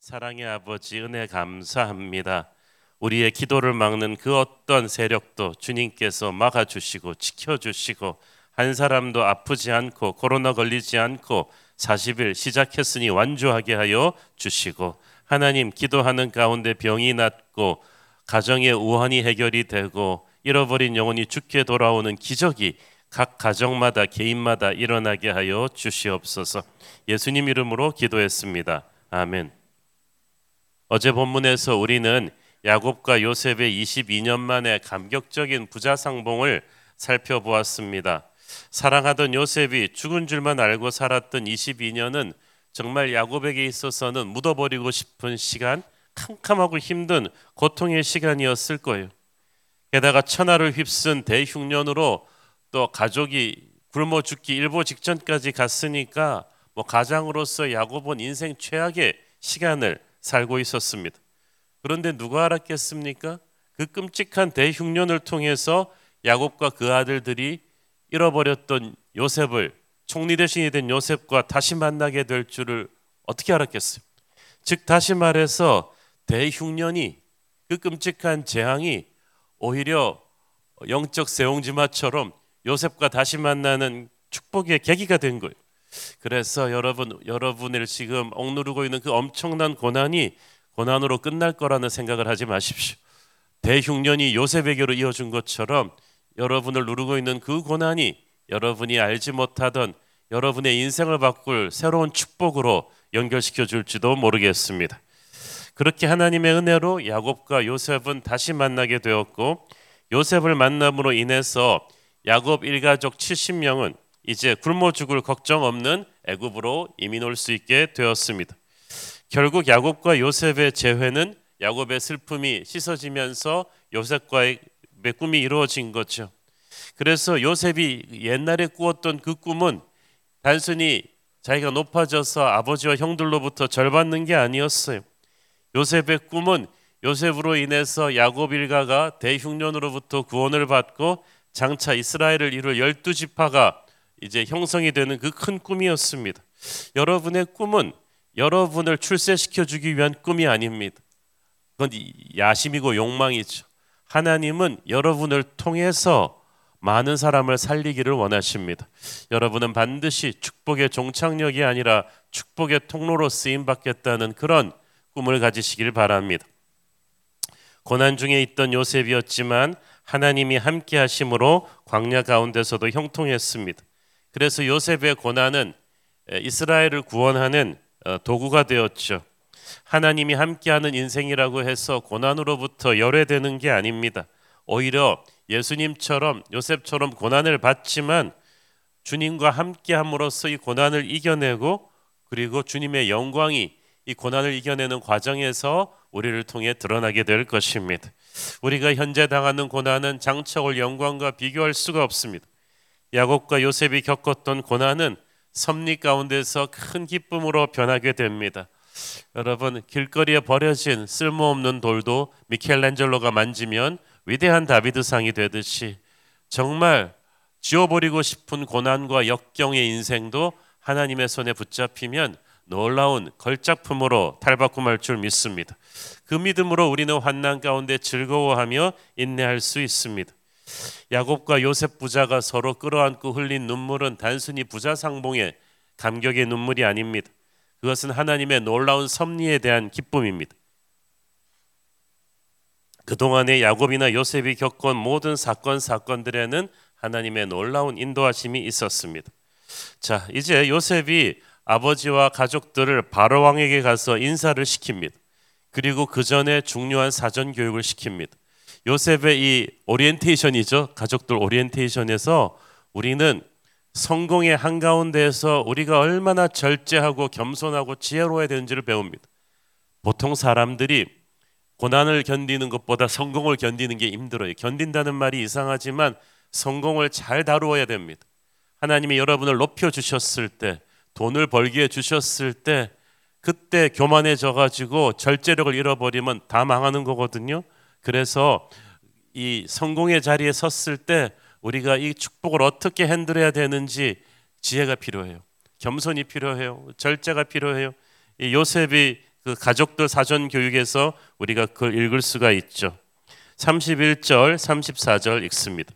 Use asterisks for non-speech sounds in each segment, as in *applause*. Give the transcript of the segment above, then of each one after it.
사랑의 아버지 은혜 감사합니다. 우리의 기도를 막는 그 어떤 세력도 주님께서 막아주시고 지켜주시고 한 사람도 아프지 않고 코로나 걸리지 않고 40일 시작했으니 완주하게 하여 주시고 하나님 기도하는 가운데 병이 낫고 가정의 우환이 해결이 되고 잃어버린 영혼이 죽게 돌아오는 기적이 각 가정마다 개인마다 일어나게 하여 주시옵소서. 예수님 이름으로 기도했습니다. 아멘. 어제 본문에서 우리는 야곱과 요셉의 22년 만에 감격적인 부자 상봉을 살펴보았습니다. 사랑하던 요셉이 죽은 줄만 알고 살았던 22년은 정말 야곱에게 있어서는 묻어버리고 싶은 시간, 캄캄하고 힘든 고통의 시간이었을 거예요. 게다가 천하를 휩쓴 대흉년으로 또 가족이 굶어 죽기 일보 직전까지 갔으니까 뭐 가장으로서 야곱은 인생 최악의 시간을 살고 있었습니다. 그런데 누가 알았겠습니까? 그 끔찍한 대흉년을 통해서 야곱과 그 아들들이 잃어버렸던 요셉을 총리 대신이 된 요셉과 다시 만나게 될 줄을 어떻게 알았겠어요? 즉 다시 말해서 대흉년이 그 끔찍한 재앙이 오히려 영적 세옹지마처럼 요셉과 다시 만나는 축복의 계기가 된 거예요. 그래서 여러분 여러분을 지금 억누르고 있는 그 엄청난 고난이 고난으로 끝날 거라는 생각을 하지 마십시오. 대흉년이 요셉에게로 이어준 것처럼 여러분을 누르고 있는 그 고난이 여러분이 알지 못하던 여러분의 인생을 바꿀 새로운 축복으로 연결시켜 줄지도 모르겠습니다. 그렇게 하나님의 은혜로 야곱과 요셉은 다시 만나게 되었고 요셉을 만남으로 인해서 야곱 일가족 70명은 이제 굶어 죽을 걱정 없는 애굽으로 이민 올 수 있게 되었습니다. 결국 야곱과 요셉의 재회는 야곱의 슬픔이 씻어지면서 요셉과의 꿈이 이루어진 거죠. 그래서 요셉이 옛날에 꾸었던 그 꿈은 단순히 자기가 높아져서 아버지와 형들로부터 절 받는 게 아니었어요. 요셉의 꿈은 요셉으로 인해서 야곱 일가가 대흉년으로부터 구원을 받고 장차 이스라엘을 이룰 열두 지파가 이제 형성이 되는 그 큰 꿈이었습니다. 여러분의 꿈은 여러분을 출세시켜 주기 위한 꿈이 아닙니다. 그건 야심이고 욕망이죠. 하나님은 여러분을 통해서 많은 사람을 살리기를 원하십니다. 여러분은 반드시 축복의 종착역이 아니라 축복의 통로로 쓰임 받겠다는 그런 꿈을 가지시길 바랍니다. 고난 중에 있던 요셉이었지만 하나님이 함께 하심으로 광야 가운데서도 형통했습니다. 그래서 요셉의 고난은 이스라엘을 구원하는 어, 도구가 되었죠. 하나님이 함께하는 인생이라고 해서 고난으로부터 열외되는 게 아닙니다. 오히려 예수님처럼 요셉처럼 고난을 받지만 주님과 함께함으로써 이 고난을 이겨내고 그리고 주님의 영광이 이 고난을 이겨내는 과정에서 우리를 통해 드러나게 될 것입니다. 우리가 현재 당하는 고난은 장차 올 영광과 비교할 수가 없습니다. 야곱과 요셉이 겪었던 고난은 섭리 가운데서 큰 기쁨으로 변하게 됩니다. 여러분 길거리에 버려진 쓸모없는 돌도 미켈란젤로가 만지면 위대한 다비드상이 되듯이 정말 지워버리고 싶은 고난과 역경의 인생도 하나님의 손에 붙잡히면 놀라운 걸작품으로 탈바꿈할 줄 믿습니다. 그 믿음으로 우리는 환난 가운데 즐거워하며 인내할 수 있습니다. 야곱과 요셉 부자가 서로 끌어안고 흘린 눈물은 단순히 부자 상봉의 감격의 눈물이 아닙니다. 그것은 하나님의 놀라운 섭리에 대한 기쁨입니다. 그동안의 야곱이나 요셉이 겪은 모든 사건 사건들에는 하나님의 놀라운 인도하심이 있었습니다. 자, 이제 요셉이 아버지와 가족들을 바로 왕에게 가서 인사를 시킵니다. 그리고 그 전에 중요한 사전 교육을 시킵니다. 요셉의 이 오리엔테이션이죠. 가족들 오리엔테이션에서 우리는 성공의 한가운데에서 우리가 얼마나 절제하고 겸손하고 지혜로워야 되는지를 배웁니다. 보통 사람들이 고난을 견디는 것보다 성공을 견디는 게 힘들어요. 견딘다는 말이 이상하지만 성공을 잘 다루어야 됩니다. 하나님이 여러분을 높여 주셨을 때, 돈을 벌게 해 주셨을 때 그때 교만해져 가지고 절제력을 잃어버리면 다 망하는 거거든요. 그래서 이 성공의 자리에 섰을 때 우리가 이 축복을 어떻게 핸들해야 되는지 지혜가 필요해요. 겸손이 필요해요. 절제가 필요해요. 이 요셉이 그 가족들 사전 교육에서 우리가 그걸 읽을 수가 있죠. 31절, 34절 읽습니다.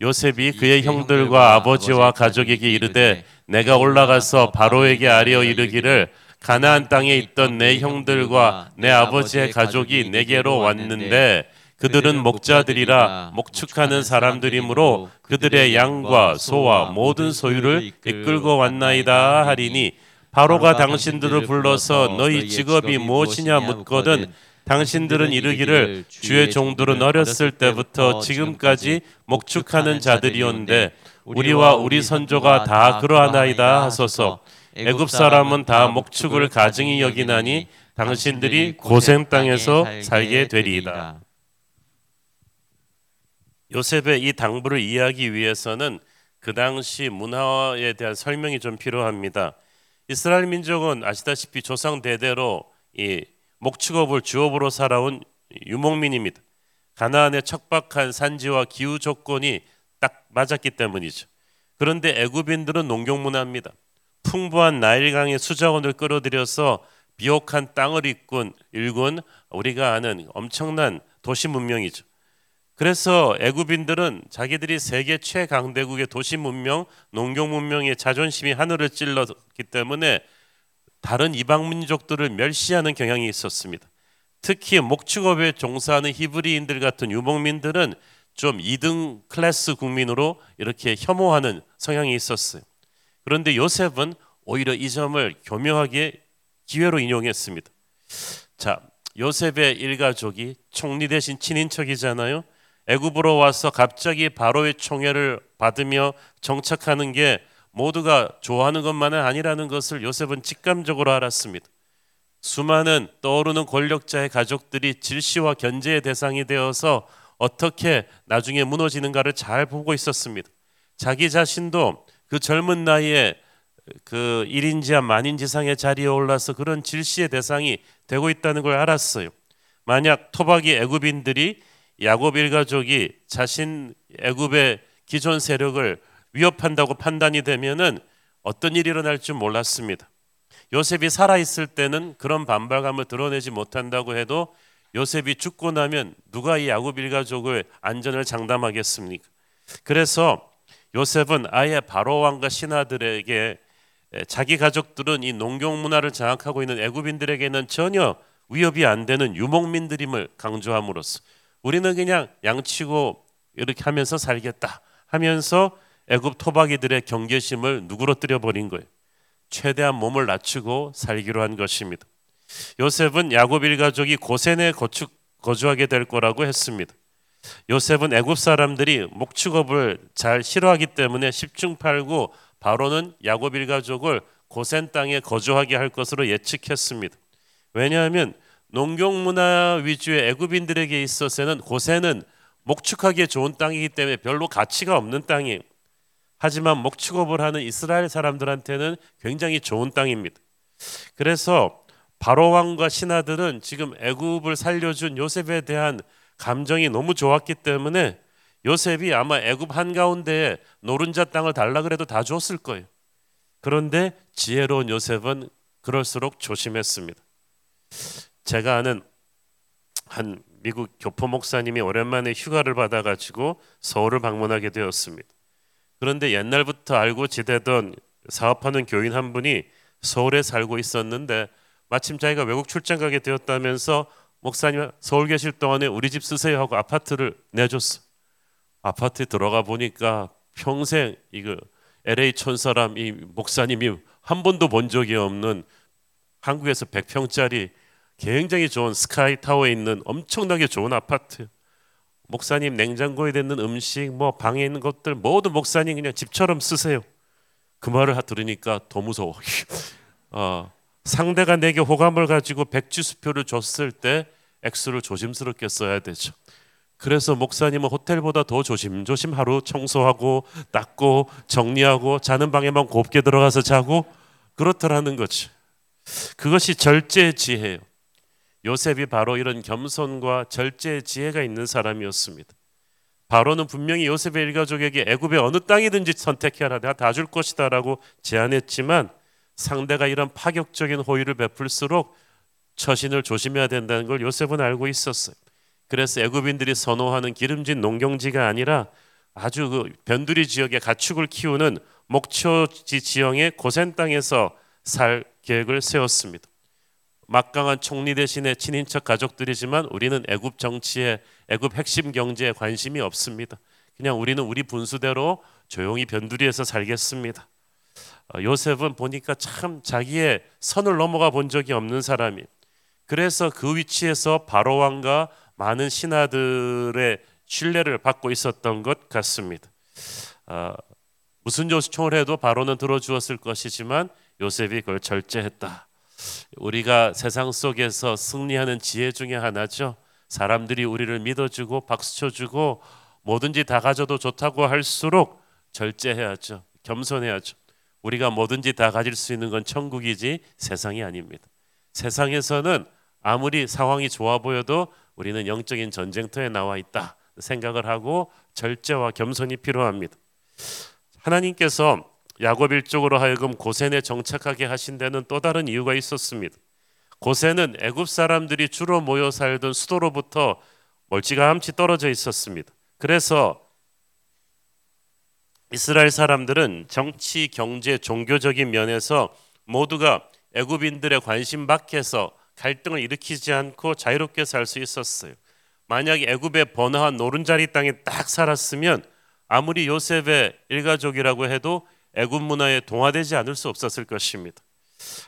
요셉이 그의 형들과 아버지와 가족에게 이르되 내가 올라가서 바로에게 아뢰어 이르기를 가나안 땅에 있던 내 형들과 내 아버지의 가족이 내게로 왔는데 그들은 목자들이라 목축하는 사람들이므로 그들의 양과 소와 모든 소유를 이끌고 왔나이다 하리니 바로가 당신들을 불러서 너희 직업이 무엇이냐 묻거든 당신들은 이르기를 주의 종들은 어렸을 때부터 지금까지 목축하는 자들이온데 우리와 우리 선조가 다 그러하나이다 하소서 애굽 사람은 다 목축을 가증히 여기나니 당신들이 고센 땅에서 살게 되리이다. 요셉의 이 당부를 이해하기 위해서는 그 당시 문화에 대한 설명이 좀 필요합니다. 이스라엘 민족은 아시다시피 조상 대대로 이 목축업을 주업으로 살아온 유목민입니다. 가나안의 척박한 산지와 기후 조건이 딱 맞았기 때문이죠. 그런데 애굽인들은 농경 문화입니다. 풍부한 나일강의 수자원을 끌어들여서 비옥한 땅을 일군, 일군 우리가 아는 엄청난 도시 문명이죠. 그래서 애굽인들은 자기들이 세계 최강대국의 도시 문명, 농경 문명의 자존심이 하늘을 찔렀기 때문에 다른 이방 민족들을 멸시하는 경향이 있었습니다. 특히 목축업에 종사하는 히브리인들 같은 유목민들은 좀 2등 클래스 국민으로 이렇게 혐오하는 성향이 있었어요. 그런데 요셉은 오히려 이 점을 교묘하게 기회로 인용했습니다. 자, 요셉의 일가족이 총리 대신 친인척이잖아요. 애굽으로 와서 갑자기 바로의 총애를 받으며 정착하는 게 모두가 좋아하는 것만은 아니라는 것을 요셉은 직감적으로 알았습니다. 수많은 떠오르는 권력자의 가족들이 질시와 견제의 대상이 되어서 어떻게 나중에 무너지는가를 잘 보고 있었습니다. 자기 자신도 그 젊은 나이에 그 1인지한 만인지상의 자리에 올라서 그런 질시의 대상이 되고 있다는 걸 알았어요. 만약 토박이 애굽인들이 야곱 일가족이 자신 애굽의 기존 세력을 위협한다고 판단이 되면은 어떤 일이 일어날 줄 몰랐습니다. 요셉이 살아 있을 때는 그런 반발감을 드러내지 못한다고 해도 요셉이 죽고 나면 누가 이 야곱 일가족의 안전을 장담하겠습니까? 그래서 요셉은 아예 바로 왕과 신하들에게 자기 가족들은 이 농경 문화를 장악하고 있는 애굽인들에게는 전혀 위협이 안 되는 유목민들임을 강조함으로써 우리는 그냥 양치고 이렇게 하면서 살겠다 하면서 애굽 토박이들의 경계심을 누그러뜨려 버린 거예요. 최대한 몸을 낮추고 살기로 한 것입니다. 요셉은 야곱 일가족이 고센에 거축, 거주하게 될 거라고 했습니다. 요셉은 애굽 사람들이 목축업을 잘 싫어하기 때문에 십중팔구 바로는 야곱 일가족을 고센 땅에 거주하게 할 것으로 예측했습니다. 왜냐하면 농경 문화 위주의 애굽인들에게 있어서는 고센은 목축하기에 좋은 땅이기 때문에 별로 가치가 없는 땅이에요. 하지만 목축업을 하는 이스라엘 사람들한테는 굉장히 좋은 땅입니다. 그래서 바로 왕과 신하들은 지금 애굽을 살려준 요셉에 대한 감정이 너무 좋았기 때문에 요셉이 아마 애굽 한가운데에 노른자 땅을 달라 그래도 다 줬을 거예요. 그런데 지혜로운 요셉은 그럴수록 조심했습니다. 제가 아는 한 미국 교포 목사님이 오랜만에 휴가를 받아 가지고 서울을 방문하게 되었습니다. 그런데 옛날부터 알고 지내던 사업하는 교인 한 분이 서울에 살고 있었는데 마침 자기가 외국 출장 가게 되었다면서 목사님 서울 계실 동안에 우리 집 쓰세요 하고 아파트를 내줬어. 아파트에 들어가 보니까 평생 이거 LA 촌 사람 이 목사님이 한 번도 본 적이 없는 한국에서 100평짜리 굉장히 좋은 스카이 타워에 있는 엄청나게 좋은 아파트. 목사님 냉장고에 있는 음식 뭐 방에 있는 것들 모두 목사님 그냥 집처럼 쓰세요. 그 말을 들으니까 더 무서워. *laughs* 어, 상대가 내게 호감을 가지고 백지수표를 줬을 때 X를 조심스럽게 써야 되죠. 그래서 목사님은 호텔보다 더 조심조심 하루 청소하고 닦고 정리하고 자는 방에만 곱게 들어가서 자고 그렇더라는 거지. 그것이 절제 지혜예요. 요셉이 바로 이런 겸손과 절제의 지혜가 있는 사람이었습니다. 바로는 분명히 요셉의 일가족에게 애굽의 어느 땅이든지 선택해라 내가 다 줄 것이다라고 제안했지만 상대가 이런 파격적인 호의를 베풀수록 처신을 조심해야 된다는 걸 요셉은 알고 있었어요. 그래서 애굽인들이 선호하는 기름진 농경지가 아니라 아주 그 변두리 지역의 가축을 키우는 목초지 지형의 고센 땅에서 살 계획을 세웠습니다. 막강한 총리 대신에 친인척 가족들이지만 우리는 애굽 정치에 애굽 핵심 경제에 관심이 없습니다. 그냥 우리는 우리 분수대로 조용히 변두리에서 살겠습니다. 어, 요셉은 보니까 참 자기의 선을 넘어가 본 적이 없는 사람이. 그래서 그 위치에서 바로 왕과 많은 신하들의 신뢰를 받고 있었던 것 같습니다. 어, 무슨 요청을 해도 바로는 들어주었을 것이지만 요셉이 그걸 절제했다. 우리가 세상 속에서 승리하는 지혜 중에 하나죠. 사람들이 우리를 믿어주고 박수 쳐주고 뭐든지 다 가져도 좋다고 할수록 절제해야죠. 겸손해야죠. 우리가 뭐든지 다 가질 수 있는 건 천국이지 세상이 아닙니다. 세상에서는 아무리 상황이 좋아 보여도 우리는 영적인 전쟁터에 나와 있다 생각을 하고 절제와 겸손이 필요합니다. 하나님께서 야곱 일족으로 하여금 고센에 정착하게 하신 데는 또 다른 이유가 있었습니다. 고센은 애굽 사람들이 주로 모여 살던 수도로부터 멀찌감치 떨어져 있었습니다. 그래서 이스라엘 사람들은 정치, 경제, 종교적인 면에서 모두가 애굽인들의 관심 밖에서 갈등을 일으키지 않고 자유롭게 살 수 있었어요. 만약 애굽의 번화한 노른자리 땅에 딱 살았으면 아무리 요셉의 일가족이라고 해도 애굽 문화에 동화되지 않을 수 없었을 것입니다.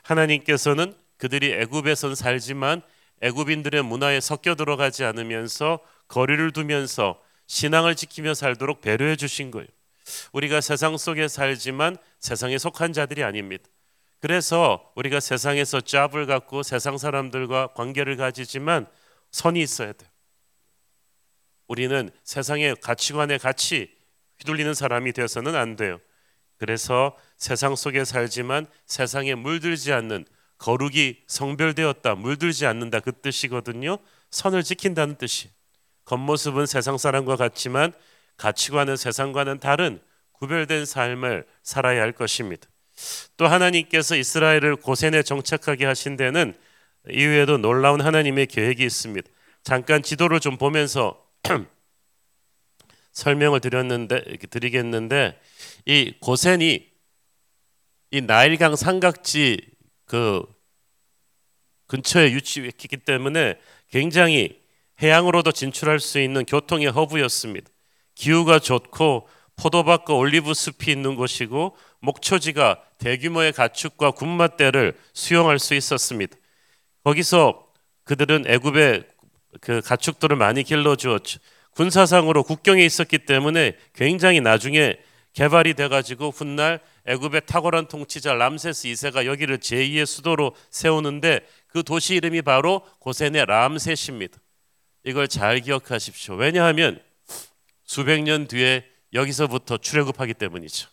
하나님께서는 그들이 애굽에선 살지만 애굽인들의 문화에 섞여 들어가지 않으면서 거리를 두면서 신앙을 지키며 살도록 배려해 주신 거예요. 우리가 세상 속에 살지만 세상에 속한 자들이 아닙니다. 그래서 우리가 세상에서 짭을 갖고 세상 사람들과 관계를 가지지만 선이 있어야 돼요. 우리는 세상의 가치관에 같이 휘둘리는 사람이 되어서는 안 돼요. 그래서 세상 속에 살지만 세상에 물들지 않는 거룩이 성별되었다, 물들지 않는다 그 뜻이거든요. 선을 지킨다는 뜻이. 겉모습은 세상 사람과 같지만 가치관은 세상과는 다른 구별된 삶을 살아야 할 것입니다. 또 하나님께서 이스라엘을 고센에 정착하게 하신 데는 이후에도 놀라운 하나님의 계획이 있습니다. 잠깐 지도를 좀 보면서 *clears throat* 설명을 드렸는데 드리겠는데 이 고센이 이 나일강 삼각지 그 근처에 위치했기 때문에 굉장히 해양으로도 진출할 수 있는 교통의 허브였습니다. 기후가 좋고 포도밭과 올리브 숲이 있는 곳이고 목초지가 대규모의 가축과 군맛대를 수용할 수 있었습니다. 거기서 그들은 애굽의 그 가축들을 많이 길러 주었죠. 군사상으로 국경에 있었기 때문에 굉장히 나중에 개발이 돼 가지고 훗날 애굽의 탁월한 통치자 람세스 2세가 여기를 제2의 수도로 세우는데 그 도시 이름이 바로 고센의 람셋입니다. 이걸 잘 기억하십시오. 왜냐하면 수백 년 뒤에 여기서부터 출애굽하기 때문이죠.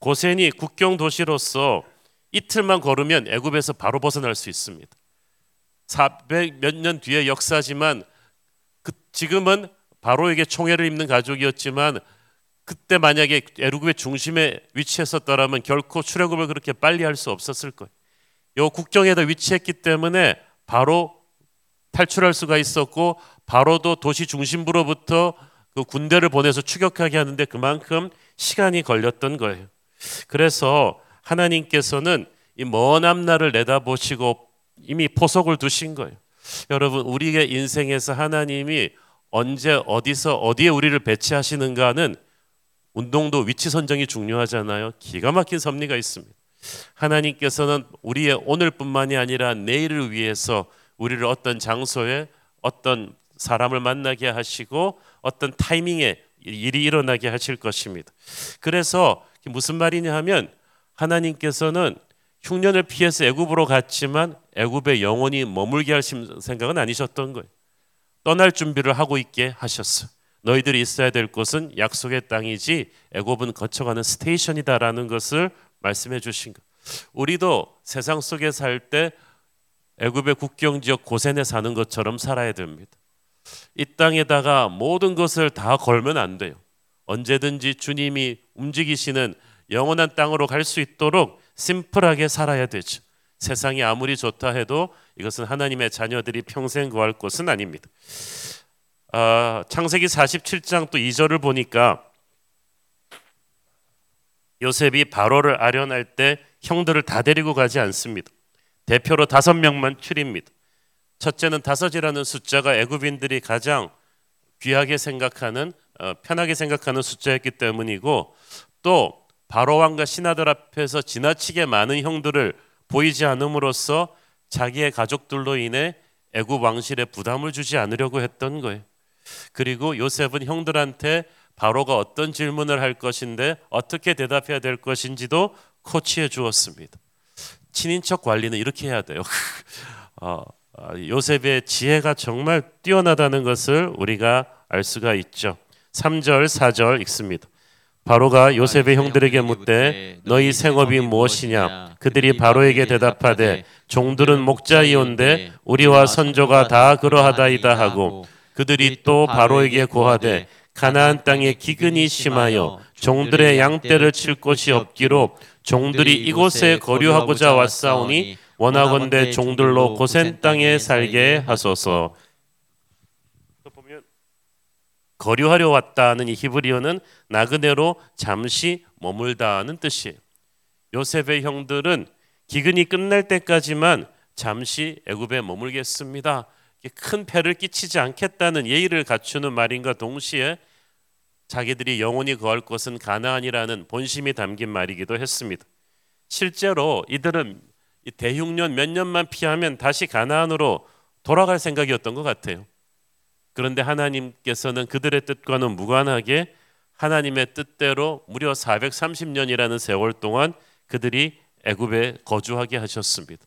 고센이 국경 도시로서 이틀만 걸으면 애굽에서 바로 벗어날 수 있습니다. 400 몇 년 뒤의 역사지만 그 지금은 바로에게 총애를 입는 가족이었지만 그때 만약에 애굽의 중심에 위치했었더라면 결코 출애굽을 그렇게 빨리 할 수 없었을 거예요. 요 국경에다 위치했기 때문에 바로 탈출할 수가 있었고 바로도 도시 중심부로부터 그 군대를 보내서 추격하게 하는데 그만큼 시간이 걸렸던 거예요. 그래서 하나님께서는 이 먼 앞날을 내다보시고 이미 포석을 두신 거예요. 여러분 우리의 인생에서 하나님이 언제 어디서 어디에 우리를 배치하시는가는 운동도 위치 선정이 중요하잖아요. 기가 막힌 섭리가 있습니다. 하나님께서는 우리의 오늘뿐만이 아니라 내일을 위해서 우리를 어떤 장소에 어떤 사람을 만나게 하시고 어떤 타이밍에 일이 일어나게 하실 것입니다. 그래서 무슨 말이냐 하면 하나님께서는 흉년을 피해서 애굽으로 갔지만 애굽에 영원히 머물게 하실 생각은 아니셨던 거예요. 떠날 준비를 하고 있게 하셨어. 너희들이 있어야 될 곳은 약속의 땅이지 애굽은 거쳐가는 스테이션이다라는 것을 말씀해 주신 것. 우리도 세상 속에 살 때 애굽의 국경 지역 고센에 사는 것처럼 살아야 됩니다. 이 땅에다가 모든 것을 다 걸면 안 돼요. 언제든지 주님이 움직이시는 영원한 땅으로 갈 수 있도록 심플하게 살아야 되죠. 세상이 아무리 좋다 해도 이것은 하나님의 자녀들이 평생 구할 곳은 아닙니다. 아, 창세기 47장 또 2절을 보니까 요셉이 바로를 아련할 때 형들을 다 데리고 가지 않습니다. 대표로 다섯 명만 추립니다. 첫째는 다섯이라는 숫자가 애굽인들이 가장 귀하게 생각하는 어, 편하게 생각하는 숫자였기 때문이고 또 바로 왕과 신하들 앞에서 지나치게 많은 형들을 보이지 않음으로써 자기의 가족들로 인해 애굽 왕실에 부담을 주지 않으려고 했던 거예요. 그리고 요셉은 형들한테 바로가 어떤 질문을 할 것인데 어떻게 대답해야 될 것인지도 코치해 주었습니다. 친인척 관리는 이렇게 해야 돼요. *laughs* 어, 어, 요셉의 지혜가 정말 뛰어나다는 것을 우리가 알 수가 있죠. 3절, 4절 읽습니다. 바로가 요셉의 형들에게 묻되 너희 생업이 무엇이냐 그들이 바로에게 대답하되 종들은 목자이온데 우리와 선조가 다 그러하다이다 하고 그들이 또 바로에게 고하되 가나안 땅에 기근이 심하여 종들의 양떼를 칠 곳이 없기로 종들이 이곳에 거류하고자 왔사오니 원하건대 종들로 고센 땅에 살게 하소서. 보면 거류하려 왔다는 이 히브리어는 나그네로 잠시 머물다는 뜻이에요. 요셉의 형들은 기근이 끝날 때까지만 잠시 애굽에 머물겠습니다. 큰 폐를 끼치지 않겠다는 예의를 갖추는 말인가 동시에 자기들이 영원히 거할 곳은 가나안이라는 본심이 담긴 말이기도 했습니다. 실제로 이들은 대흉년 몇 년만 피하면 다시 가나안으로 돌아갈 생각이었던 것 같아요. 그런데 하나님께서는 그들의 뜻과는 무관하게 하나님의 뜻대로 무려 430년이라는 세월 동안 그들이 애굽에 거주하게 하셨습니다.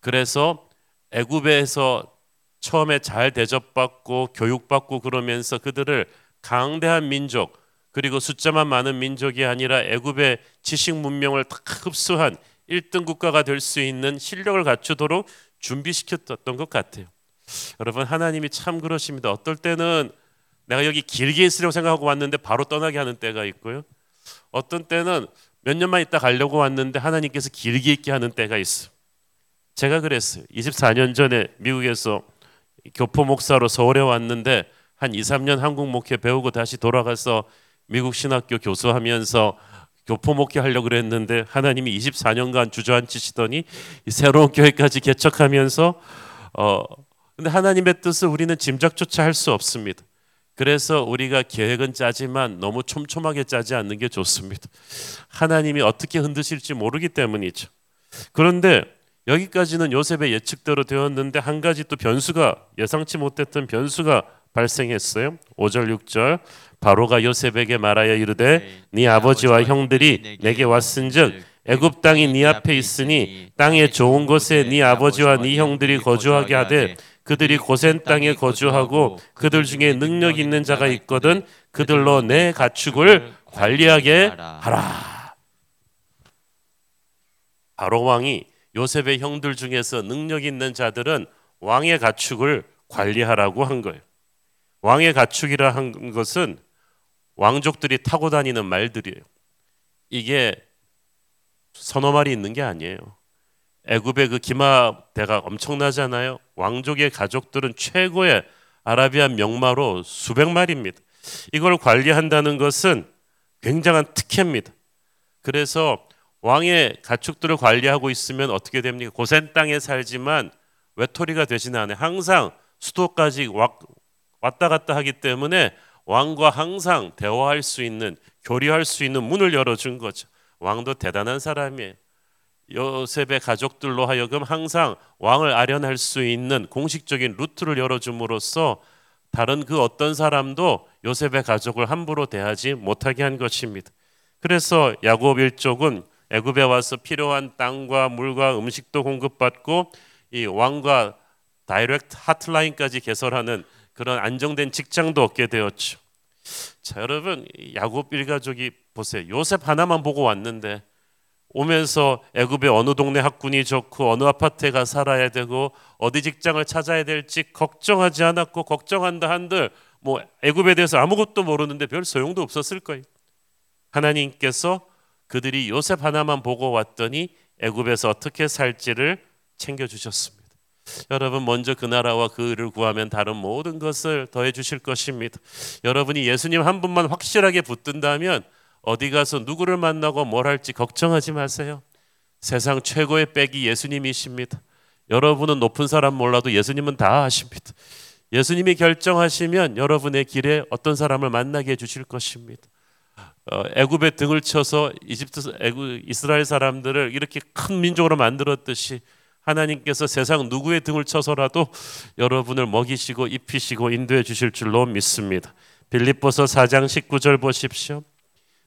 그래서 애굽에서 처음에 잘 대접받고 교육받고 그러면서 그들을 강대한 민족 그리고 숫자만 많은 민족이 아니라 애굽의 지식 문명을 다 흡수한 1등 국가가 될 수 있는 실력을 갖추도록 준비시켰던 것 같아요. 여러분 하나님이 참 그러십니다. 어떨 때는 내가 여기 길게 있으려고 생각하고 왔는데 바로 떠나게 하는 때가 있고요. 어떤 때는 몇 년만 있다 가려고 왔는데 하나님께서 길게 있게 하는 때가 있어. 제가 그랬어요. 24년 전에 미국에서 교포 목사로 서울에 왔는데 한 2, 3년 한국 목회 배우고 다시 돌아가서 미국 신학교 교수하면서 교포 목회하려고 그랬는데 하나님이 24년간 주저앉히시더니 새로운 교회까지 개척하면서 어 근데 하나님의 뜻을 우리는 짐작조차 할 수 없습니다. 그래서 우리가 계획은 짜지만 너무 촘촘하게 짜지 않는 게 좋습니다. 하나님이 어떻게 흔드실지 모르기 때문이죠. 그런데 여기까지는 요셉의 예측대로 되었는데 한 가지 또 변수가 예상치 못했던 변수가 발생했어요. 5절 6절 바로가 요셉에게 말하여 이르되 네, 네 아버지와 형들이 내게 왔은즉 애굽 땅이 네 앞에 있으니 땅의 좋은 곳에 네 아버지와 네 형들이 거주하게 하되 그들이 고센 땅에 거주하고 그들 중에 능력 있는 자가 있거든 그들로 내 가축을 관리하게 하라. 바로 왕이 요셉의 형들 중에서 능력 있는 자들은 왕의 가축을 관리하라고 한 거예요. 왕의 가축이라 한 것은 왕족들이 타고 다니는 말들이에요. 이게 서너 마리 있는 게 아니에요. 애굽의 그 기마대가 엄청나잖아요. 왕족의 가족들은 최고의 아라비안 명마로 수백 마리입니다. 이걸 관리한다는 것은 굉장한 특혜입니다. 그래서 왕의 가축들을 관리하고 있으면 어떻게 됩니까? 고센 땅에 살지만 외톨이가 되지는 않아요. 항상 수도까지 왔다 갔다 하기 때문에 왕과 항상 대화할 수 있는 교류할 수 있는 문을 열어준 거죠. 왕도 대단한 사람이에요. 요셉의 가족들로 하여금 항상 왕을 알현할 수 있는 공식적인 루트를 열어줌으로써 다른 그 어떤 사람도 요셉의 가족을 함부로 대하지 못하게 한 것입니다. 그래서 야곱 일족은 애굽에 와서 필요한 땅과 물과 음식도 공급받고 이 왕과 direct 핫라인까지 개설하는 그런 안정된 직장도 얻게 되었죠. 자, 여러분 야곱 일가족이 보세요. 요셉 하나만 보고 왔는데 오면서 애굽의 어느 동네 학군이 좋고 어느 아파트에 가 살아야 되고 어디 직장을 찾아야 될지 걱정하지 않았고 걱정한다 한들 뭐 애굽에 대해서 아무것도 모르는데 별 소용도 없었을 거예요. 하나님께서 그들이 요셉 하나만 보고 왔더니 애굽에서 어떻게 살지를 챙겨 주셨습니다. 여러분 먼저 그 나라와 그 의를 구하면 다른 모든 것을 더해 주실 것입니다. 여러분이 예수님 한 분만 확실하게 붙든다면 어디 가서 누구를 만나고 뭘 할지 걱정하지 마세요. 세상 최고의 백이 예수님이십니다. 여러분은 높은 사람 몰라도 예수님은 다 아십니다. 예수님이 결정하시면 여러분의 길에 어떤 사람을 만나게 해 주실 것입니다. 어, 애굽의 등을 쳐서 이집트 애굽 이스라엘 사람들을 이렇게 큰 민족으로 만들었듯이 하나님께서 세상 누구의 등을 쳐서라도 여러분을 먹이시고 입히시고 인도해 주실 줄로 믿습니다. 빌립보서 4장 19절 보십시오.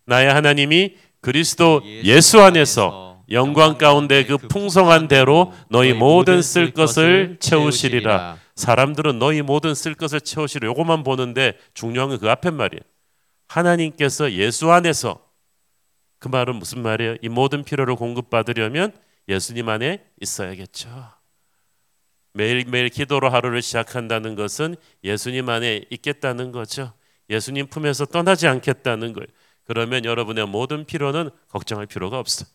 나의 하나님이 그리스도 예수 안에서 영광 가운데 그 풍성한 대로 너희 모든 쓸 것을 채우시리라. 사람들은 너희 모든 쓸 것을 채우시리라. 요것만 보는데 중요한 건 그 앞에 말이에요. 하나님께서 예수 안에서 그 말은 무슨 말이에요? 이 모든 필요를 공급받으려면 예수님 안에 있어야겠죠. 매일매일 기도로 하루를 시작한다는 것은 예수님 안에 있겠다는 거죠. 예수님 품에서 떠나지 않겠다는 걸. 그러면 여러분의 모든 필요는 걱정할 필요가 없어.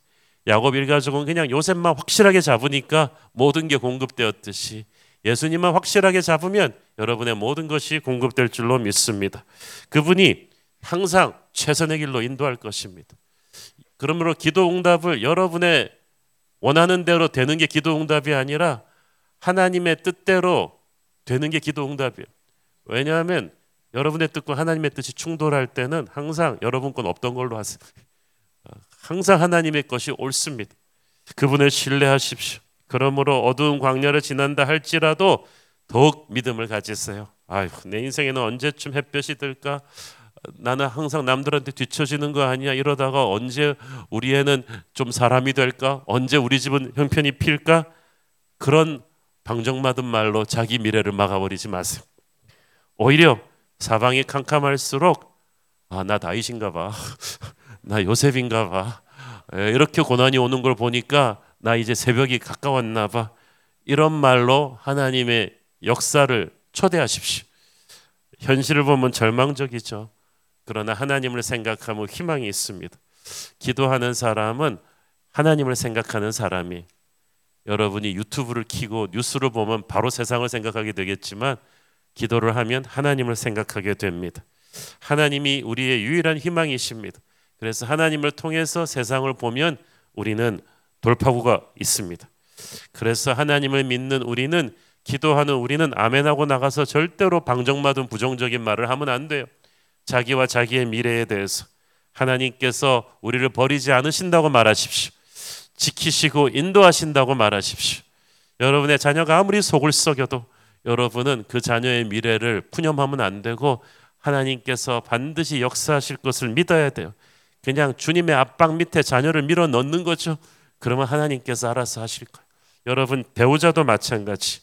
야곱 일가족은 그냥 요셉만 확실하게 잡으니까 모든 게 공급되었듯이 예수님만 확실하게 잡으면 여러분의 모든 것이 공급될 줄로 믿습니다. 그분이 항상 최선의 길로 인도할 것입니다. 그러므로 기도 응답을 여러분의 원하는 대로 되는 게 기도 응답이 아니라 하나님의 뜻대로 되는 게 기도 응답이에요. 왜냐하면 여러분의 뜻과 하나님의 뜻이 충돌할 때는 항상 여러분 건 없던 걸로 하세요. 항상 하나님의 것이 옳습니다. 그분을 신뢰하십시오. 그러므로 어두운 광야를 지난다 할지라도 더욱 믿음을 가지세요. 아유, 내 인생에는 언제쯤 햇볕이 들까? 나는 항상 남들한테 뒤처지는 거 아니야? 이러다가 언제 우리 애는 좀 사람이 될까? 언제 우리 집은 형편이 필까? 그런 방정맞은 말로 자기 미래를 막아버리지 마세요. 오히려 사방이 캄캄할수록 아, 나 다윗인가 봐. *laughs* 나 요셉인가 봐. 이렇게 고난이 오는 걸 보니까 나 이제 새벽이 가까웠나 봐. 이런 말로 하나님의 역사를 초대하십시오. 현실을 보면 절망적이죠. 그러나 하나님을 생각하면 희망이 있습니다. 기도하는 사람은 하나님을 생각하는 사람이 여러분이 유튜브를 키고 뉴스를 보면 바로 세상을 생각하게 되겠지만 기도를 하면 하나님을 생각하게 됩니다. 하나님이 우리의 유일한 희망이십니다. 그래서 하나님을 통해서 세상을 보면 우리는 돌파구가 있습니다. 그래서 하나님을 믿는 우리는 기도하는 우리는 아멘하고 나가서 절대로 방정맞은 부정적인 말을 하면 안 돼요. 자기와 자기의 미래에 대해서 하나님께서 우리를 버리지 않으신다고 말하십시오. 지키시고 인도하신다고 말하십시오. 여러분의 자녀가 아무리 속을 썩여도 여러분은 그 자녀의 미래를 푸념하면 안 되고 하나님께서 반드시 역사하실 것을 믿어야 돼요. 그냥 주님의 압박 밑에 자녀를 밀어 넣는 거죠. 그러면 하나님께서 알아서 하실 거예요. 여러분 배우자도 마찬가지.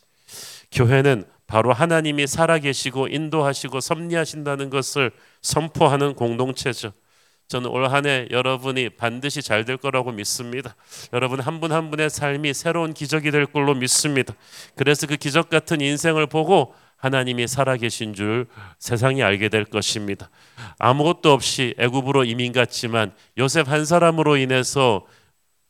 교회는 바로 하나님이 살아계시고 인도하시고 섭리하신다는 것을 선포하는 공동체죠. 저는 올 한 해 여러분이 반드시 잘 될 거라고 믿습니다. 여러분 한 분한 한 분의 삶이 새로운 기적이 될 걸로 믿습니다. 그래서 그 기적 같은 인생을 보고 하나님이 살아계신 줄 세상이 알게 될 것입니다. 아무것도 없이 애굽으로 이민 갔지만 요셉 한 사람으로 인해서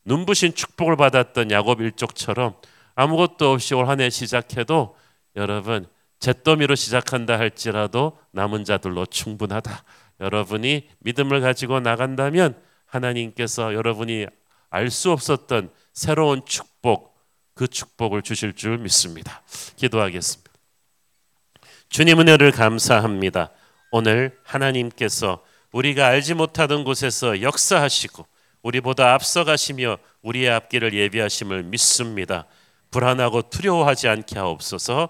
눈부신 축복을 받았던 야곱 일족처럼 아무것도 없이 올 한 해 시작해도 여러분 잿더미로 시작한다 할지라도 남은 자들로 충분하다. 여러분이 믿음을 가지고 나간다면 하나님께서 여러분이 알 수 없었던 새로운 축복, 그 축복을 주실 줄 믿습니다. 기도하겠습니다. 주님 은혜를 감사합니다. 오늘 하나님께서 우리가 알지 못하던 곳에서 역사하시고 우리보다 앞서가시며 우리의 앞길을 예비하심을 믿습니다. 불안하고 두려워하지 않게 하옵소서.